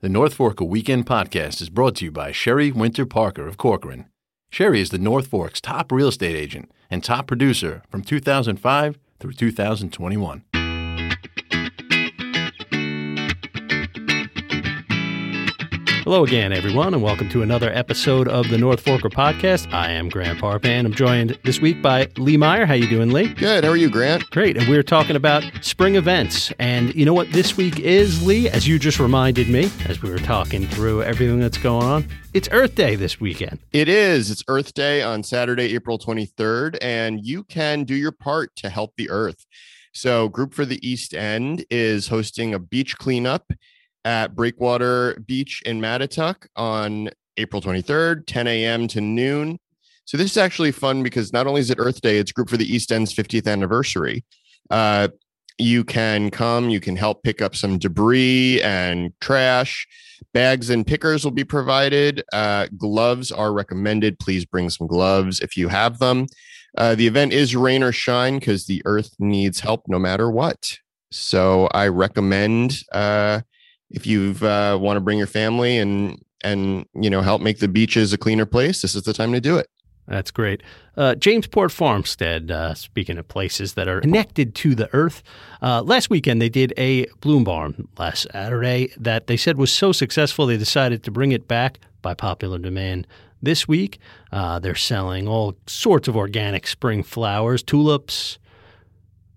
The North Forker Weekend podcast is brought to you by Sherry Winter Parker of Corcoran. Sherry is the North Fork's top real estate agent and top producer from 2005 through 2021. Hello again, everyone, and welcome to another episode of the North Forker podcast. I am Grant Parpan. I'm joined this week by Lee Meyer. How you doing, Lee? Good. How are you, Grant? Great. And we're talking about spring events. And you know what this week is, Lee? As you just reminded me, as we were talking through everything that's going on, it's Earth Day this weekend. It is. It's Earth Day on Saturday, April 23rd, and you can do your part to help the Earth. So, Group for the East End is hosting a beach cleanup at Breakwater Beach in Mattituck on April 23rd, 10 a.m. to noon. So this is actually fun because not only is it Earth Day, it's Group for the East End's 50th anniversary. Uh, you can come, you can help pick up some debris and trash. Bags and pickers will be provided. Uh, gloves are recommended. Please bring some gloves if you have them. Uh, the event is rain or shine because the earth needs help no matter what. So I recommend uh, if you uh, want to bring your family and and you know help make the beaches a cleaner place, this is the time to do it. That's great. Uh, Jamesport Farmstead, uh, speaking of places that are connected to the earth, uh, last weekend they did a bloom barn last Saturday that they said was so successful they decided to bring it back by popular demand this week. Uh, they're selling all sorts of organic spring flowers, tulips,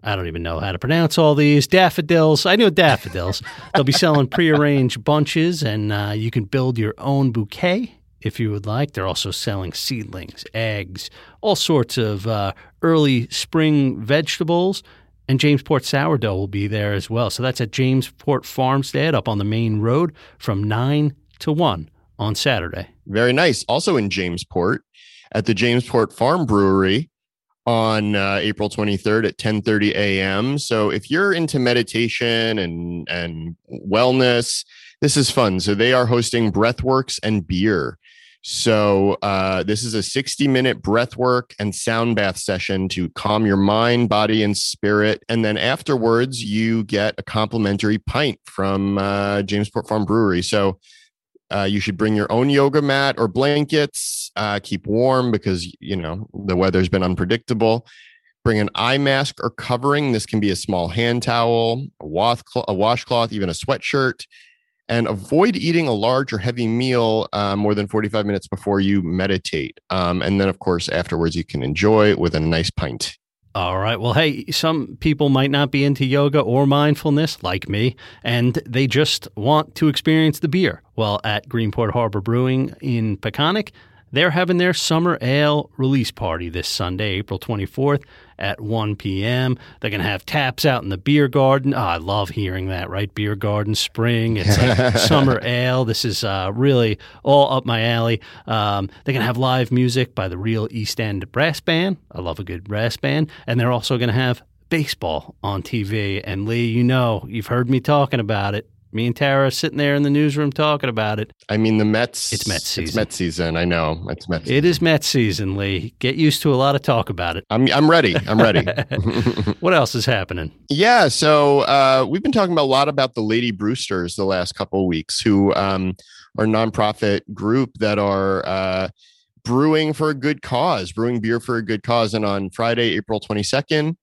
I don't even know how to pronounce all these daffodils. I know daffodils. They'll be selling prearranged bunches, and uh, you can build your own bouquet if you would like. They're also selling seedlings, eggs, all sorts of uh, early spring vegetables. And Jamesport sourdough will be there as well. So that's at Jamesport Farmstead up on the main road from 9 to 1 on Saturday. Very nice. Also in Jamesport at the Jamesport Farm Brewery on uh, April 23rd at 10:30 a.m. So if you're into meditation and and wellness, this is fun. So they are hosting breathworks and beer. So uh, this is a 60 minute breathwork and sound bath session to calm your mind, body, and spirit. And then afterwards, you get a complimentary pint from uh, Jamesport Farm Brewery. So uh, you should bring your own yoga mat or blankets. Uh, keep warm because you know the weather's been unpredictable. Bring an eye mask or covering. This can be a small hand towel, a, wath, a washcloth, even a sweatshirt. And avoid eating a large or heavy meal uh, more than 45 minutes before you meditate. Um, and then, of course, afterwards, you can enjoy with a nice pint. All right. Well, hey, some people might not be into yoga or mindfulness like me, and they just want to experience the beer. Well, at Greenport Harbor Brewing in Peconic, they're having their summer ale release party this Sunday, April 24th at 1 p.m. They're going to have taps out in the beer garden. Oh, I love hearing that, right? Beer garden, spring. It's like summer ale. This is uh, really all up my alley. Um, they're going to have live music by the Real East End Brass Band. I love a good brass band. And they're also going to have baseball on TV. And Lee, you know, you've heard me talking about it. Me and Tara are sitting there in the newsroom talking about it. I mean, the Mets. It's Mets season. It's Mets season. I know. It's Mets. It is Mets season, Lee. Get used to a lot of talk about it. I'm I'm ready. I'm ready. what else is happening? Yeah, so uh, we've been talking about a lot about the Lady Brewsters the last couple of weeks, who um, are a nonprofit group that are. Uh, brewing for a good cause, brewing beer for a good cause. And on Friday, April 22nd,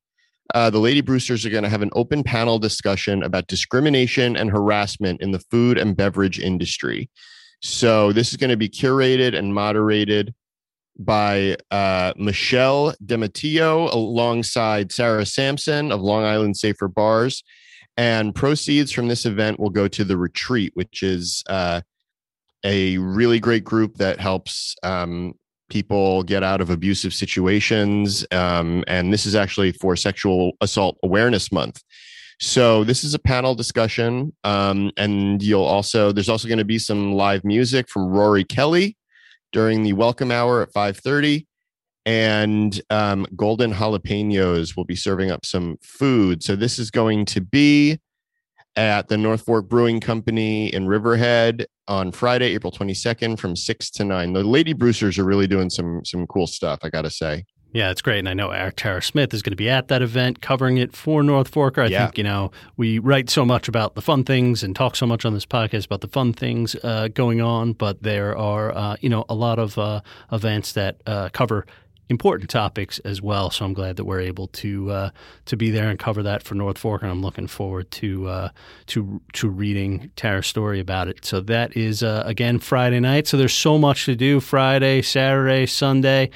uh, the Lady Brewsters are going to have an open panel discussion about discrimination and harassment in the food and beverage industry. So this is going to be curated and moderated by uh, Michelle DeMatteo alongside Sarah Sampson of Long Island Safer Bars. And proceeds from this event will go to the retreat, which is uh, a really great group that helps um, people get out of abusive situations. Um, and this is actually for Sexual Assault Awareness Month. So this is a panel discussion, um, and you'll also there's also going to be some live music from Rory Kelly during the welcome hour at 5:30, and um, Golden Jalapenos will be serving up some food. So this is going to be at the North Fork Brewing Company in Riverhead on Friday, April 22nd from 6 to 9. The Lady Brewsters are really doing some some cool stuff, I got to say. Yeah, it's great. And I know Eric Tara Smith is going to be at that event covering it for North Forker. I Yeah. think, you know, we write so much about the fun things and talk so much on this podcast about the fun things uh, going on, but there are, uh, you know, a lot of uh, events that uh, cover important topics as well. So I'm glad that we're able to uh, to be there and cover that for North Fork, and I'm looking forward to uh, to to reading Tara's story about it. So that is uh, again Friday night. So there's so much to do Friday, Saturday, Sunday.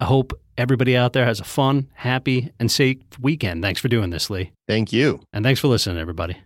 I hope everybody out there has a fun, happy, and safe weekend. Thanks for doing this, Lee, Thank you. and thanks for listening, everybody.